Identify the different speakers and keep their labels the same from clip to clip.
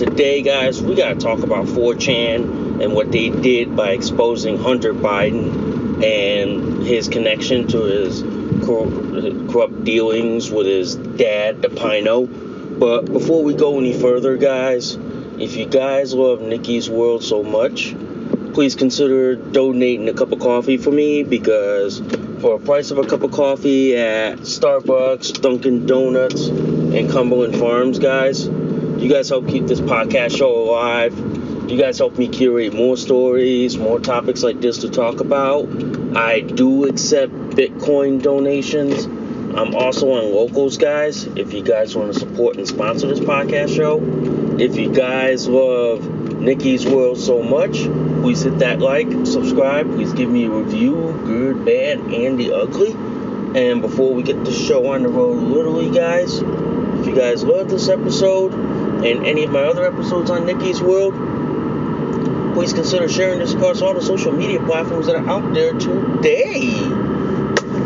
Speaker 1: Today, guys, we got to talk about 4chan and what they did by exposing Hunter Biden and his connection to his corrupt dealings with his dad, DePino. But before we go any further, guys, if you guys love Nikki's World so much, please consider donating a cup of coffee for me because for a price of a cup of coffee at Starbucks, Dunkin' Donuts, and Cumberland Farms, guys, you guys help keep this podcast show alive. You guys help me curate more stories, more topics like this to talk about. I do accept Bitcoin donations. I'm also on Locals, guys. If you guys want to support and sponsor this podcast show, if you guys love Nikki's World so much, please hit that like, subscribe, please give me a review, good, bad, and the ugly. And before we get the show on the road, literally, guys, if you guys love this episode and any of my other episodes on Nikki's World, please consider sharing this across all the social media platforms that are out there today.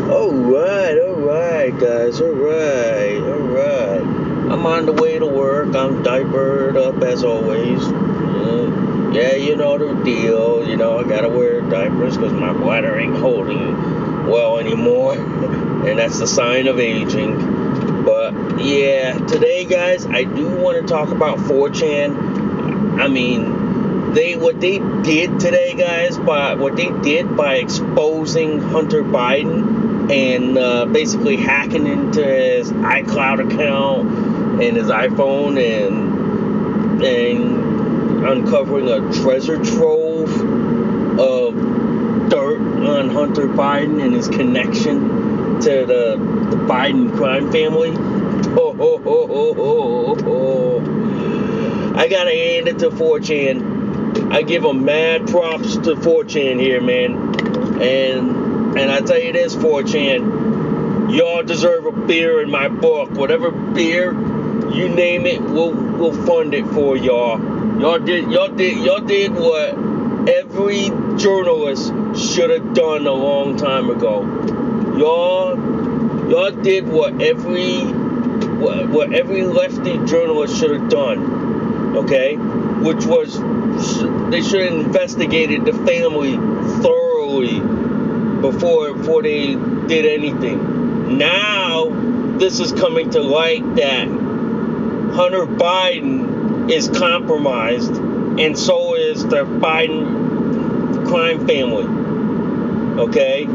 Speaker 1: Alright, alright, guys, alright, alright. I'm on the way to work, I'm diapered up as always. Yeah, you know the deal. You know, I gotta wear diapers because my bladder ain't holding well anymore. and that's the sign of aging. But yeah, today, guys, I do want to talk about 4chan. I mean, they what they did today, guys, by what they did by exposing Hunter Biden and uh, basically hacking into his iCloud account and his iPhone and and uncovering a treasure trove of dirt on Hunter Biden and his connection to the, the Biden crime family. Oh, oh, oh, oh, oh. I gotta hand it to 4chan. I give them mad props to 4chan here, man. And and I tell you this, 4chan, y'all deserve a beer in my book. Whatever beer you name it, we'll we'll fund it for y'all. Y'all did y'all did y'all did what every journalist should have done a long time ago. Y'all y'all did what every what, what every lefty journalist should have done. Okay? Which was they should have investigated the family thoroughly before before they did anything. Now this is coming to light that Hunter Biden is compromised, and so is the Biden crime family. Okay,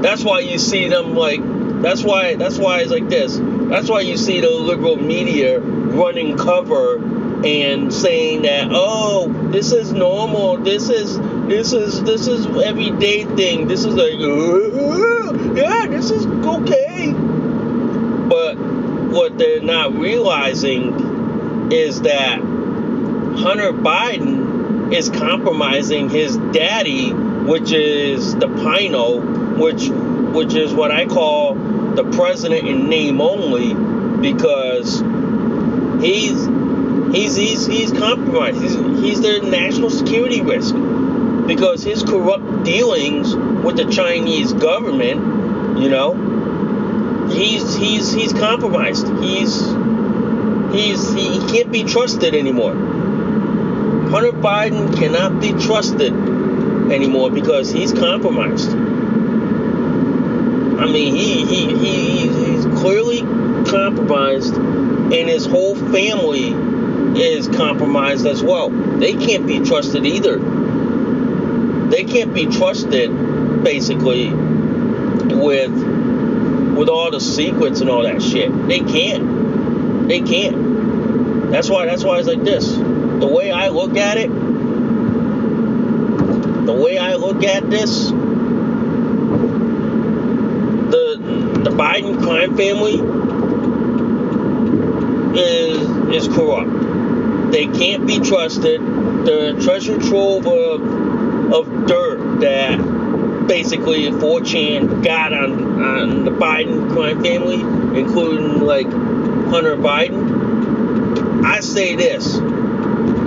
Speaker 1: that's why you see them like. That's why. That's why it's like this. That's why you see the liberal media running cover and saying that oh this is normal this is this is this is everyday thing this is like yeah this is okay but what they're not realizing is that hunter biden is compromising his daddy, which is the Pino, which which is what I call the president in name only, because he's he's he's he's compromised. He's he's the national security risk because his corrupt dealings with the Chinese government, you know, he's he's he's compromised. He's he's he, he can't be trusted anymore. Hunter Biden cannot be trusted anymore because he's compromised. I mean, he he, he he's clearly compromised, and his whole family is compromised as well. They can't be trusted either. They can't be trusted, basically, with with all the secrets and all that shit. They can't. They can't. That's why. That's why it's like this. The way I look at it, the way I look at this, the the Biden crime family is is corrupt. They can't be trusted. The treasure trove of of dirt that basically 4chan got on on the Biden crime family, including like Hunter Biden. I say this,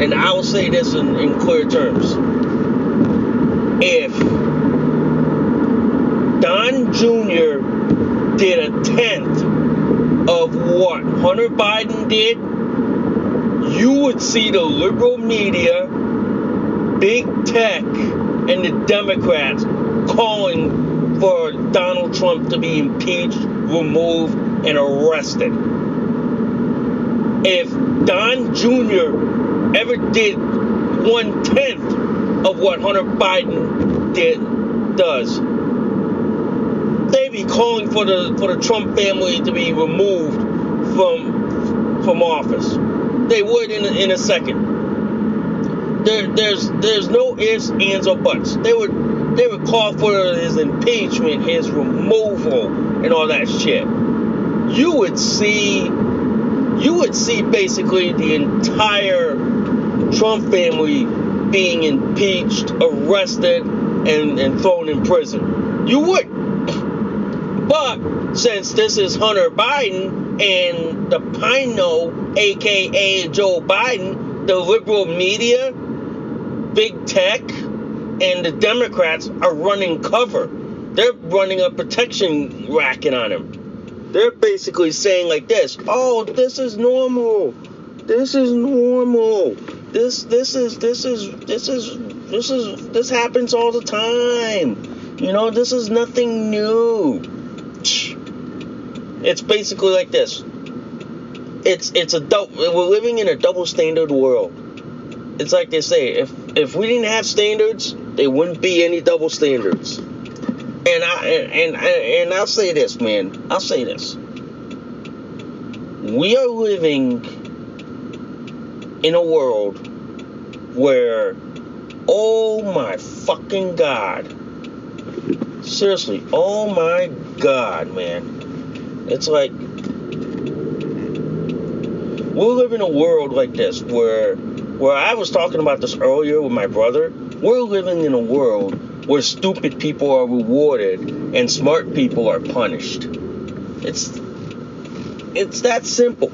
Speaker 1: and I will say this in, in clear terms. If Don Jr. did a tenth of what Hunter Biden did, you would see the liberal media, big tech, and the Democrats calling for Donald Trump to be impeached, removed, and arrested. If Don Jr. ever did one tenth of what Hunter Biden did does, they'd be calling for the for the Trump family to be removed from from office. They would in a, in a second. There, there's there's no ifs, ands, or buts. They would they would call for his impeachment, his removal, and all that shit. You would see you would see basically the entire Trump family being impeached, arrested, and, and thrown in prison. You would. But since this is Hunter Biden and the Pino, aka Joe Biden, the liberal media, big tech, and the Democrats are running cover. They're running a protection racket on him. They're basically saying like this, "Oh, this is normal. This is normal. This this is this is this is this is this happens all the time. You know, this is nothing new." It's basically like this. It's it's a double. we're living in a double standard world. It's like they say, if if we didn't have standards, there wouldn't be any double standards. And I and and, and I'll say this, man. I'll say this. We are living in a world where oh my fucking god. Seriously, oh my god, man. It's like we're living in a world like this where where I was talking about this earlier with my brother. We're living in a world where stupid people are rewarded and smart people are punished. It's it's that simple.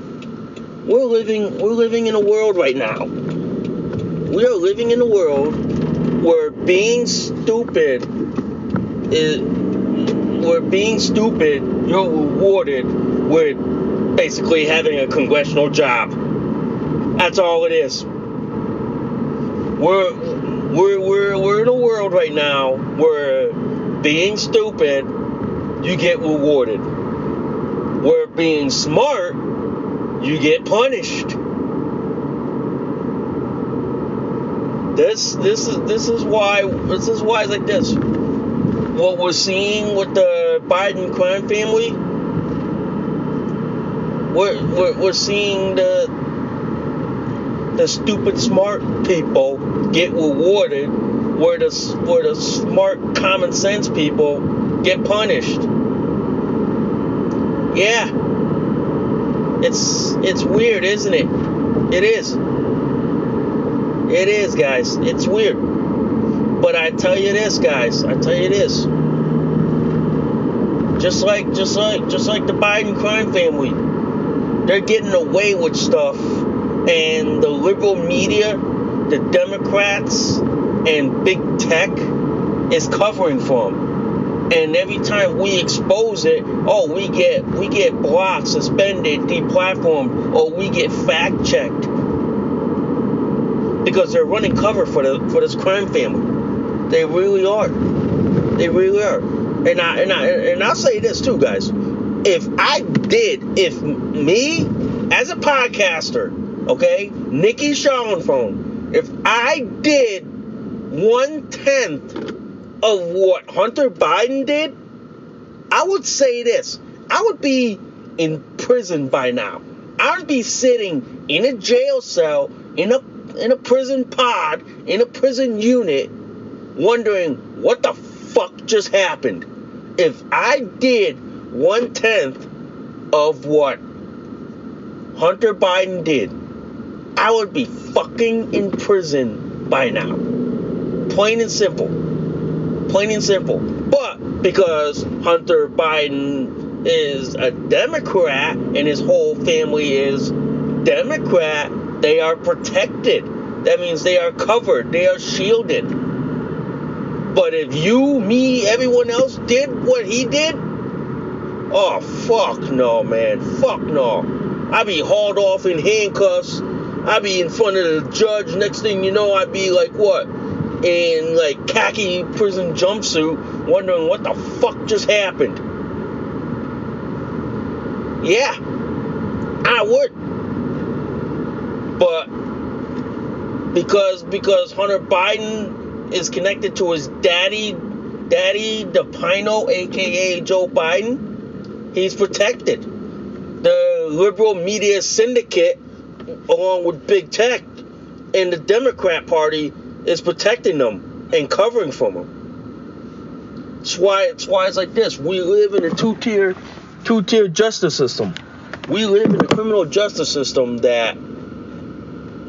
Speaker 1: We're living we're living in a world right now. We are living in a world where being stupid is where being stupid you're rewarded with basically having a congressional job. That's all it is. We're we're we're we're in a world right now where being stupid you get rewarded. Where being smart you get punished. This this is this is why this is why it's like this. What we're seeing with the Biden crime family, we're, we're, we're seeing the the stupid smart people get rewarded where the where the smart common sense people get punished. Yeah. It's it's weird, isn't it? It is. It is, guys. It's weird. But I tell you this, guys. I tell you this. Just like, just like, just like the Biden crime family, they're getting away with stuff, and the liberal media, the Democrats, and big tech is covering for them. And every time we expose it, oh, we get we get blocked, suspended, deplatformed, or we get fact checked because they're running cover for the for this crime family. They really are. They really are. And I and I and I'll say this too, guys. If I did, if me as a podcaster, okay, Nikki Phone, if I did one tenth of what Hunter Biden did, I would say this. I would be in prison by now. I would be sitting in a jail cell, in a in a prison pod, in a prison unit, wondering what the fuck just happened. If I did one tenth of what Hunter Biden did, I would be fucking in prison by now. Plain and simple. Plain and simple. But because Hunter Biden is a Democrat and his whole family is Democrat, they are protected. That means they are covered, they are shielded. But if you, me, everyone else did what he did, oh, fuck no, man. Fuck no. I'd be hauled off in handcuffs. I'd be in front of the judge. Next thing you know, I'd be like, what? In like khaki prison jumpsuit, wondering what the fuck just happened. Yeah, I would. But because because Hunter Biden is connected to his daddy, Daddy DePino, aka Joe Biden, he's protected. The liberal media syndicate, along with big tech, and the Democrat Party is protecting them and covering from them. That's why it's why it's like this. We live in a two-tier, two-tier justice system. We live in a criminal justice system that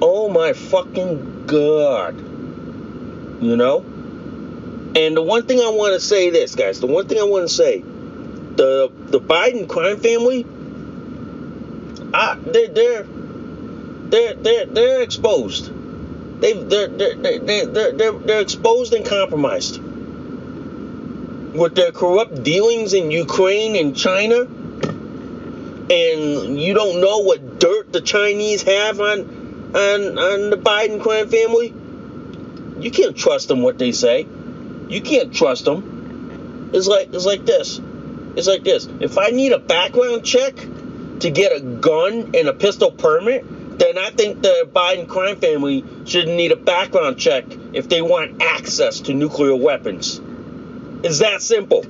Speaker 1: Oh my fucking god. You know? And the one thing I want to say this, guys, the one thing I want to say, the the Biden crime family, I they're they're they're they're, they're exposed. They they're they're, they're, they're, they're, exposed and compromised. With their corrupt dealings in Ukraine and China, and you don't know what dirt the Chinese have on on, on the Biden crime family, you can't trust them what they say. You can't trust them. It's like it's like this. It's like this. If I need a background check to get a gun and a pistol permit, then I think the Biden crime family should need a background check if they want access to nuclear weapons. It's that simple.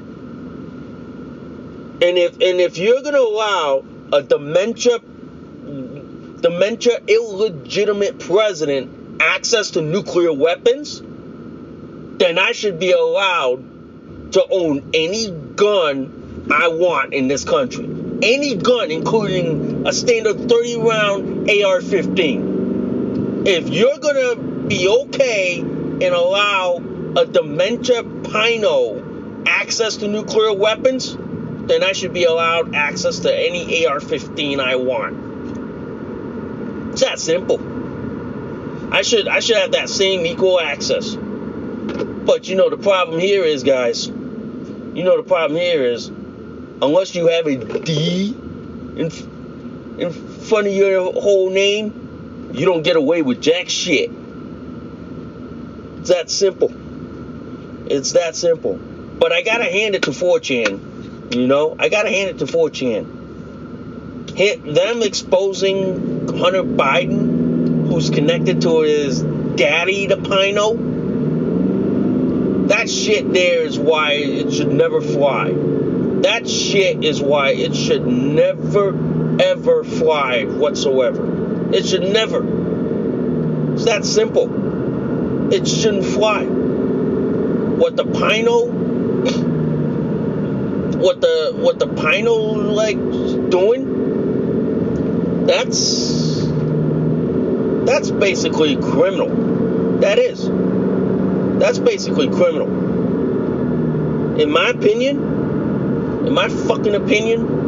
Speaker 1: And if and if you're gonna allow a dementia dementia illegitimate president access to nuclear weapons, then I should be allowed to own any gun I want in this country. Any gun, including a standard 30 round AR 15. If you're gonna be okay and allow a dementia Pino access to nuclear weapons, then I should be allowed access to any AR 15 I want. It's that simple. I should I should have that same equal access. But you know the problem here is, guys. You know the problem here is, unless you have a D in in front of your whole name, you don't get away with jack shit. It's that simple. It's that simple. But I gotta hand it to 4chan. You know, I gotta hand it to 4chan hit them exposing Hunter Biden, who's connected to his daddy, the Pino. That shit there is why it should never fly. That shit is why it should never, ever fly whatsoever. It should never. It's that simple. It shouldn't fly. What the Pino, what the what the Pino like doing? That's that's basically criminal. That is. That's basically criminal. In my opinion, in my fucking opinion,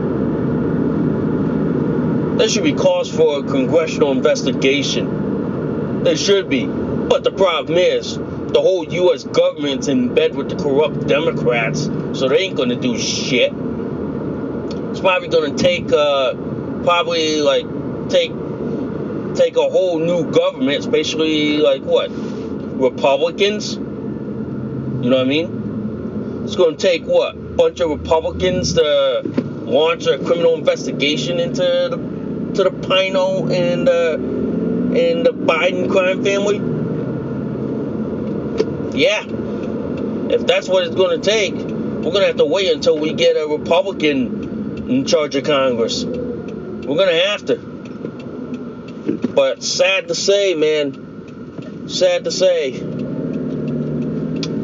Speaker 1: there should be cause for a congressional investigation. There should be. But the problem is, the whole U.S. government's in bed with the corrupt Democrats, so they ain't gonna do shit. It's probably gonna take, uh, probably like take take a whole new government, especially like what Republicans. You know what I mean? It's gonna take what bunch of Republicans to launch a criminal investigation into the to the Pino and uh, and the Biden crime family. Yeah, if that's what it's going to take, we're going to have to wait until we get a Republican in charge of Congress. We're going to have to. But sad to say, man, sad to say,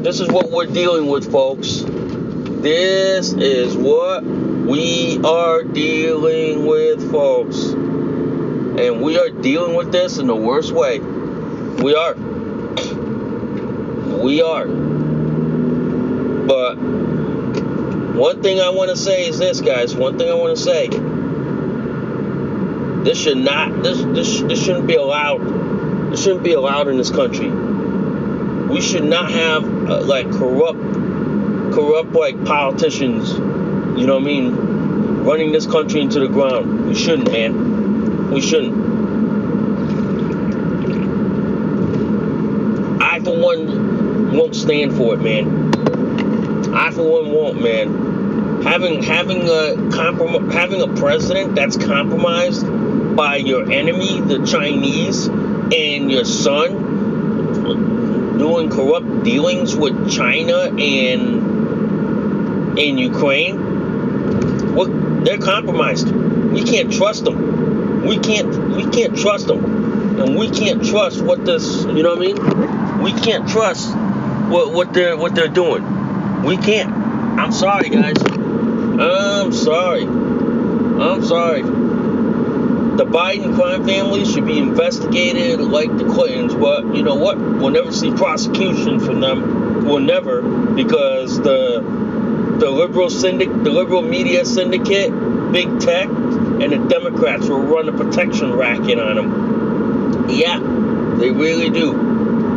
Speaker 1: this is what we're dealing with, folks. This is what we are dealing with, folks. And we are dealing with this in the worst way. We are. We are. But one thing I want to say is this, guys. One thing I want to say. This should not. This this this shouldn't be allowed. This shouldn't be allowed in this country. We should not have uh, like corrupt, corrupt like politicians. You know what I mean? Running this country into the ground. We shouldn't, man. We shouldn't. I, for one, won't stand for it, man. I, for one, won't, man. Having having a comprom- having a president that's compromised by your enemy, the Chinese, and your son doing corrupt dealings with China and in Ukraine. What they're compromised. We can't trust them. We can't we can't trust them, and we can't trust what this. You know what I mean? We can't trust what what they're what they're doing. We can't. I'm sorry, guys. I'm sorry. I'm sorry. The Biden crime family should be investigated like the Clintons, but you know what? We'll never see prosecution from them. We'll never, because the the liberal syndic, the liberal media syndicate, big tech, and the Democrats will run a protection racket on them. Yeah, they really do.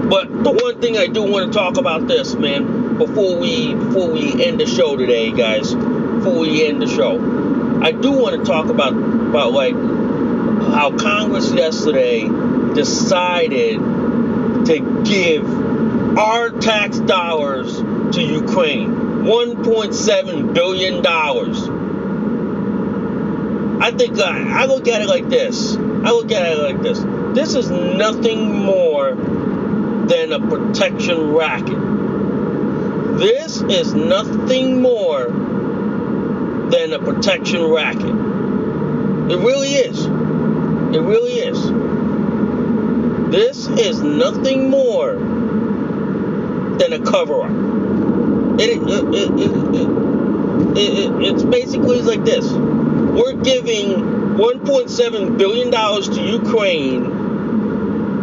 Speaker 1: But the one thing I do want to talk about this, man, before we before we end the show today, guys. Before we end the show, I do want to talk about about like how Congress yesterday decided to give our tax dollars to Ukraine. 1.7 billion dollars. I think I, I look at it like this. I look at it like this. This is nothing more than a protection racket. This is nothing more than a protection racket. It really is. It really is. This is nothing more than a cover up. It, it, it, it's basically like this we're giving $1.7 billion to Ukraine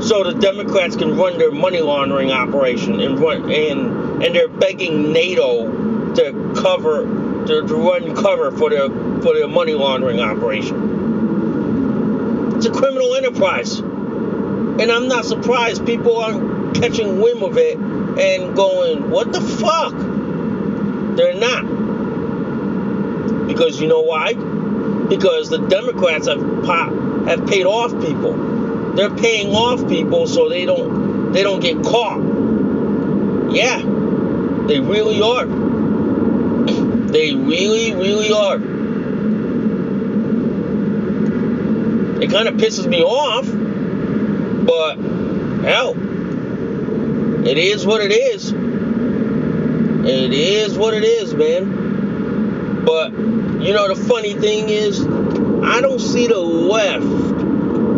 Speaker 1: so the Democrats can run their money laundering operation and run and and they're begging NATO to cover to, to run cover for their for their money laundering operation. It's a criminal enterprise. And I'm not surprised people aren't catching wind of it and going, what the fuck? They're not. Because you know why? Because the Democrats have pop, have paid off people. They're paying off people so they don't they don't get caught. Yeah, they really are. They really, really are. It kind of pisses me off, but hell, it is what it is. It is what it is, man. But you know the funny thing is, I don't see the left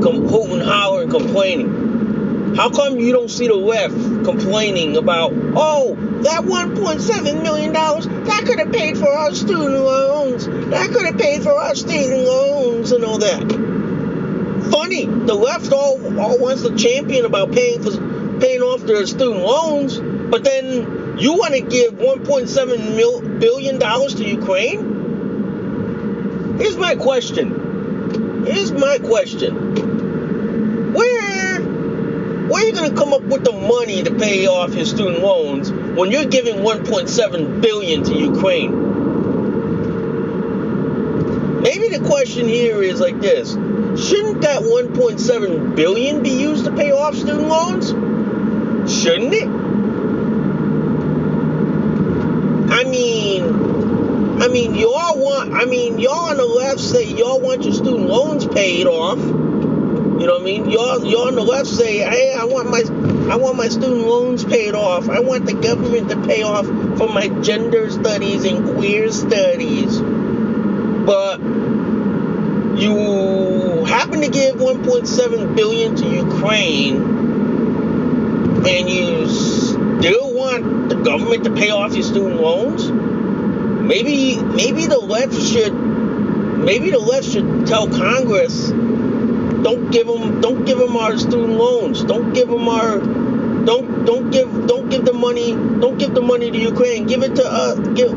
Speaker 1: com- hooting, hollering, complaining. How come you don't see the left complaining about, oh, that 1.7 million dollars that could have paid for our student loans. That could have paid for our student loans and all that. Funny, the left all, all wants to champion about paying for paying off their student loans, but then you want to give 1.7 mil, billion dollars to Ukraine? Here's my question. Here's my question. Where where are you going to come up with the money to pay off his student loans when you're giving 1.7 billion to Ukraine? Maybe the question here is like this. Shouldn't that 1.7 billion be used to pay off student loans? Shouldn't it? I mean, I mean, y'all want, I mean, y'all on the left say y'all want your student loans paid off. You know what I mean? Y'all, y'all on the left say, hey, I want my, I want my student loans paid off. I want the government to pay off for my gender studies and queer studies. But you happen to give 1.7 billion to Ukraine, and you government to pay off your student loans. Maybe, maybe the left should, maybe the left should tell Congress, don't give them, don't give them our student loans. Don't give them our, don't, don't give, don't give the money, don't give the money to Ukraine. Give it to us. Give,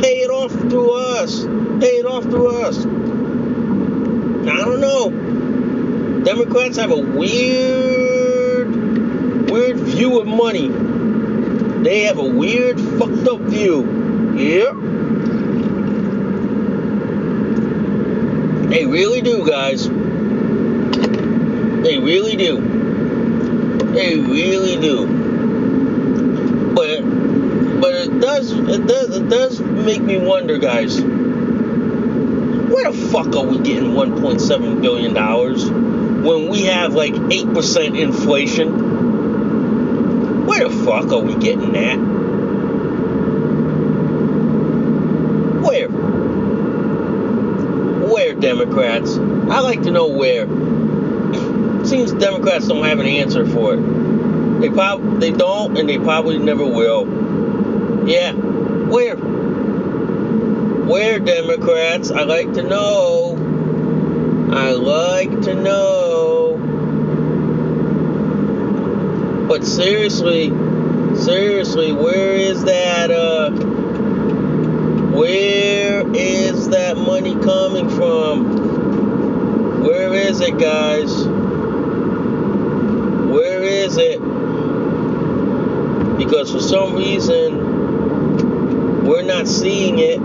Speaker 1: pay it off through us. Pay it off through us. I don't know. Democrats have a weird, weird view of money. They have a weird, fucked up view. Yep. They really do, guys. They really do. They really do. But, but it does, it does, it does make me wonder, guys where the fuck are we getting 1.7 billion dollars when we have like 8% inflation? Where the fuck are we getting that? Where? Where, Democrats? I like to know where. Seems Democrats don't have an answer for it. They prob- they don't, and they probably never will. Yeah, where? Where, Democrats? I like to know. I like to know. Seriously, seriously, where is that, uh, where is that money coming from? Where is it, guys? Where is it? Because for some reason, we're not seeing it.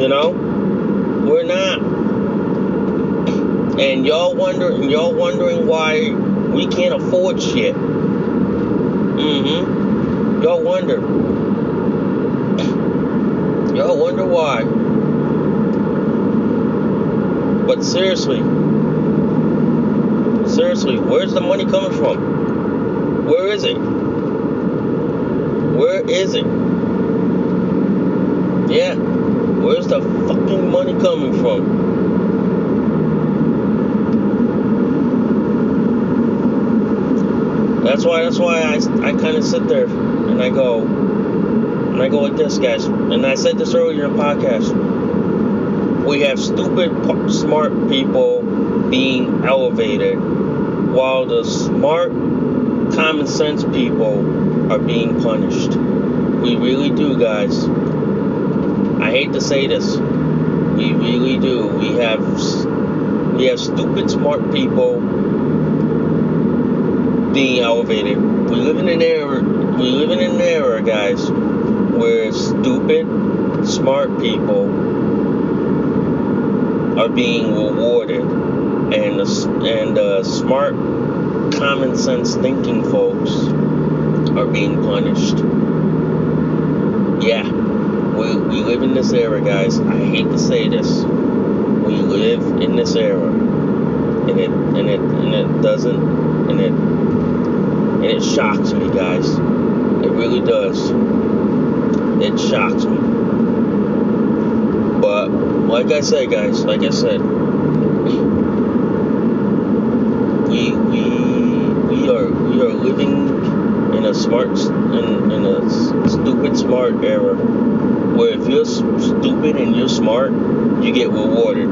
Speaker 1: You know, we're not. And y'all wondering, y'all wondering why we can't afford shit. Mm-hmm. Y'all wonder. Y'all wonder why. But seriously, seriously, where's the money coming from? Where is it? Where is it? Yeah. Where's the fucking money coming from? That's why. That's why I, I kind of sit there and I go, and I go like this, guys. And I said this earlier in the podcast. We have stupid, smart people being elevated, while the smart, common sense people are being punished. We really do, guys. I hate to say this. We really do. We have we have stupid smart people being elevated. We live in an era we live in an era, guys, where stupid smart people are being rewarded and the, and the smart common sense thinking folks are being punished. Yeah. We, we live in this era, guys. I hate to say this. We live in this era. And it and it and it doesn't and it and it shocks me, guys. It really does. It shocks me. But like I said, guys, like I said, we we we are we are living in a smart in, in a stupid smart era where if you're stupid and you're smart you get rewarded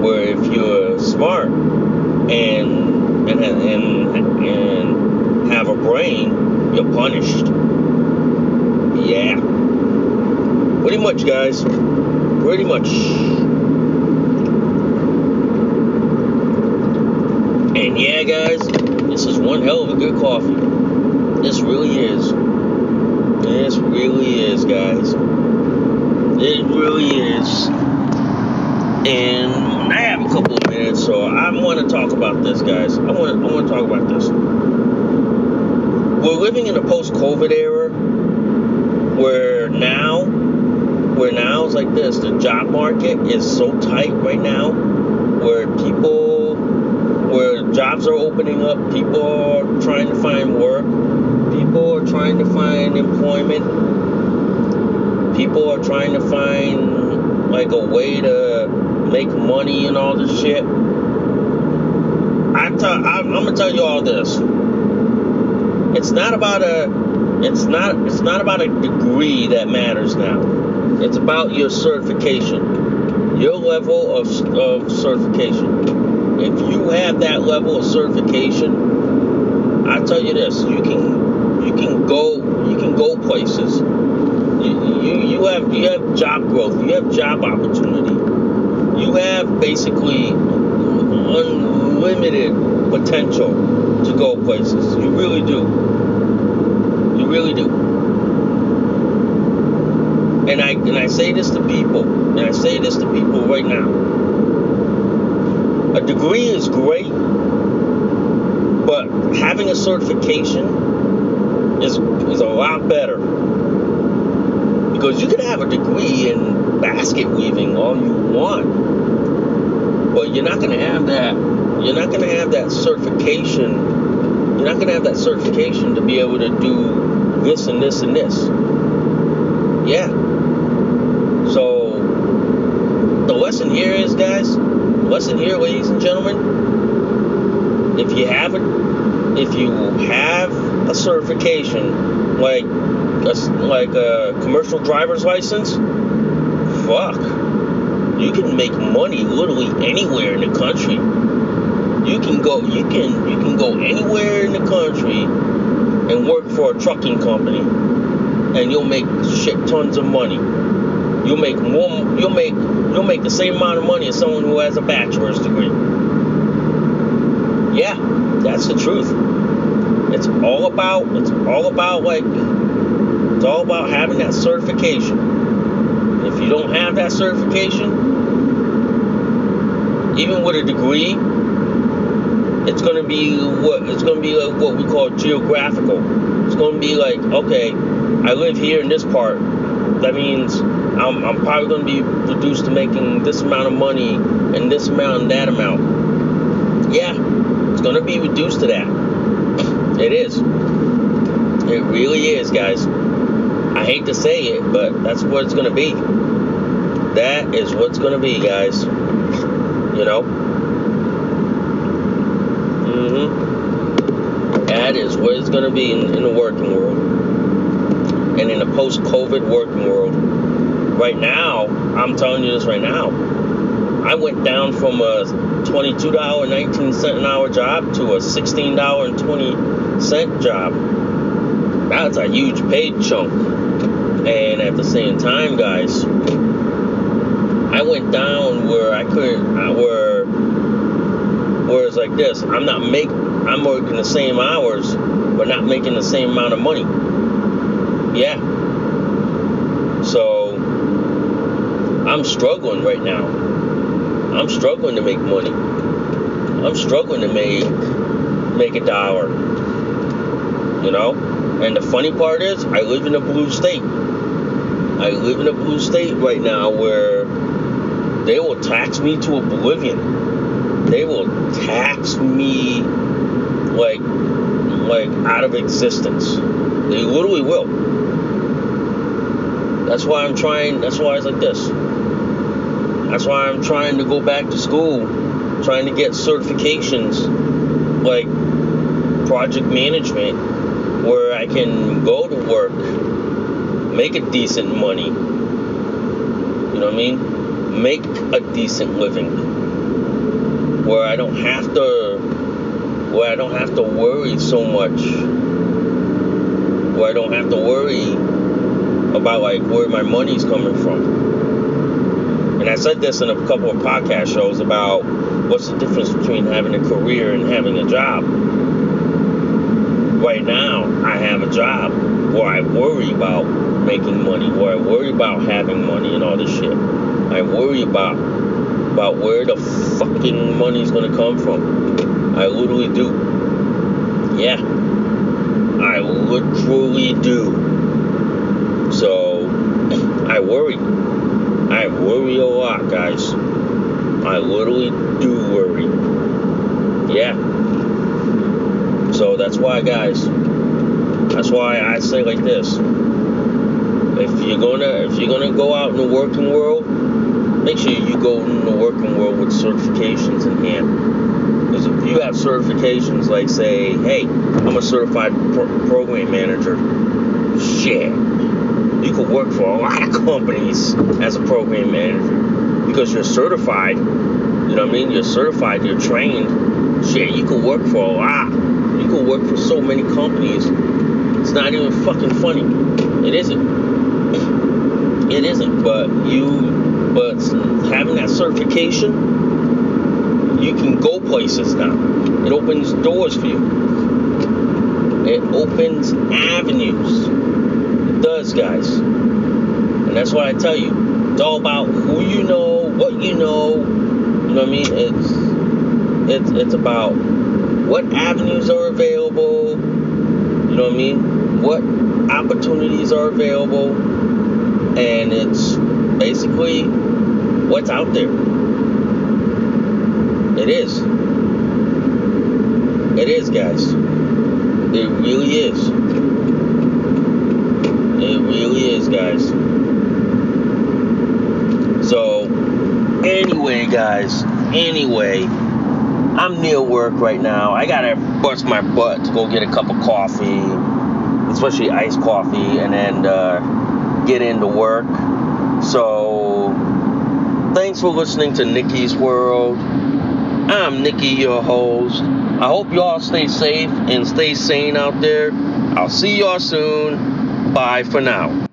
Speaker 1: where if you're smart and and and and have a brain, you're punished. Yeah. Pretty much, guys. Pretty much. And yeah, guys, this is one hell of a good coffee. This really is. This really is, guys. It really is. And I have a couple of minutes, so I want to talk about this, guys. I want I want to talk about this. We're living in a post-COVID era where now, where now it's like this. The job market is so tight right now, where people, where jobs are opening up, people are trying to find work, people are trying to find employment, people are trying to find like a way to make money and all this shit. I t- I'm, I'm gonna tell you all this. It's not about a it's not it's not about a degree that matters now. It's about your certification, your level of, of certification. If you have that level of certification, I tell you this, you can you can go you can go places. You, you, you have you have job growth, you have job opportunity, you have basically unlimited potential to go places. You really do. You really do. And I and I say this to people, and I say this to people right now. A degree is great, but having a certification is is a lot better. Because you can have a degree in basket weaving all you want, but you're not going to have that. You're not going to have that certification. You're not going to have that certification to be able to do this and this and this. Yeah. So the lesson here is, guys. Lesson here, ladies and gentlemen. If you have a, if you have a certification like a, like a commercial driver's license, fuck, you can make money literally anywhere in the country. You can go, you can, you can go anywhere in the country and work for a trucking company, and you'll make shit tons of money. You'll make more, you'll make, you'll make the same amount of money as someone who has a bachelor's degree. Yeah, that's the truth. It's all about, it's all about like it's all about having that certification. If you don't have that certification, even with a degree, it's going to be what it's to be like what we call geographical. It's going to be like, okay, I live here in this part. That means I'm, I'm probably going to be reduced to making this amount of money and this amount and that amount. Yeah, it's going to be reduced to that. It is. It really is, guys. I hate to say it, but that's what it's going to be. That is what's going to be, guys. You know? Mm-hmm. That is what it's going to be in, in the working world. And in the post-COVID working world. Right now, I'm telling you this right now. I went down from a $22.19 an hour job to a $16.20 job. That's a huge paid chunk. And at the same time, guys, I went down where I couldn't, where, where it's like this. I'm not making, I'm working the same hours, but not making the same amount of money. Yeah. So I'm struggling right now. I'm struggling to make money. I'm struggling to make make a dollar. You know? And the funny part is, I live in a blue state. I live in a blue state right now where they will tax me to oblivion. They will tax me like like out of existence. They literally will. That's why I'm trying. That's why it's like this. That's why I'm trying to go back to school, trying to get certifications like project management, where I can go to work, make a decent money. You know what I mean? Make a decent living, where I don't have to, where I don't have to worry so much where I don't have to worry about like where my money's coming from. And I said this in a couple of podcast shows about what's the difference between having a career and having a job. Right now, I have a job where I worry about making money, where I worry about having money and all this shit. I worry about about where the fucking money's gonna come from. I literally do. Yeah. I literally do. So I worry. I worry a lot, guys. I literally do worry. Yeah. So that's why, guys. That's why I say like this. If you're gonna if you're gonna go out in the working world, make sure you go in the working world with certifications in hand. Because if you have certifications like say, hey, I'm a certified pro- program manager, shit, you could work for a lot of companies as a program manager because you're certified. You know what I mean? You're certified, you're trained. Shit, you could work for a lot. Could work for so many companies. It's not even fucking funny. It isn't. It isn't. But you, but having that certification, you can go places now. It opens doors for you. It opens avenues. It does, guys. And that's what I tell you. It's all about who you know, what you know. You know what I mean? It's it's it's about what avenues are available. You know what I mean? What opportunities are available, and it's basically what's out there. It is. It is, guys. It really is. It really is, guys. So, anyway, guys, anyway, I'm near work right now. I gotta bust my butt to go get a cup of coffee, especially iced coffee, and then uh, get into work. So, thanks for listening to Nikki's World. I'm Nikki, your host. I hope y'all stay safe and stay sane out there. I'll see y'all soon. Bye for now.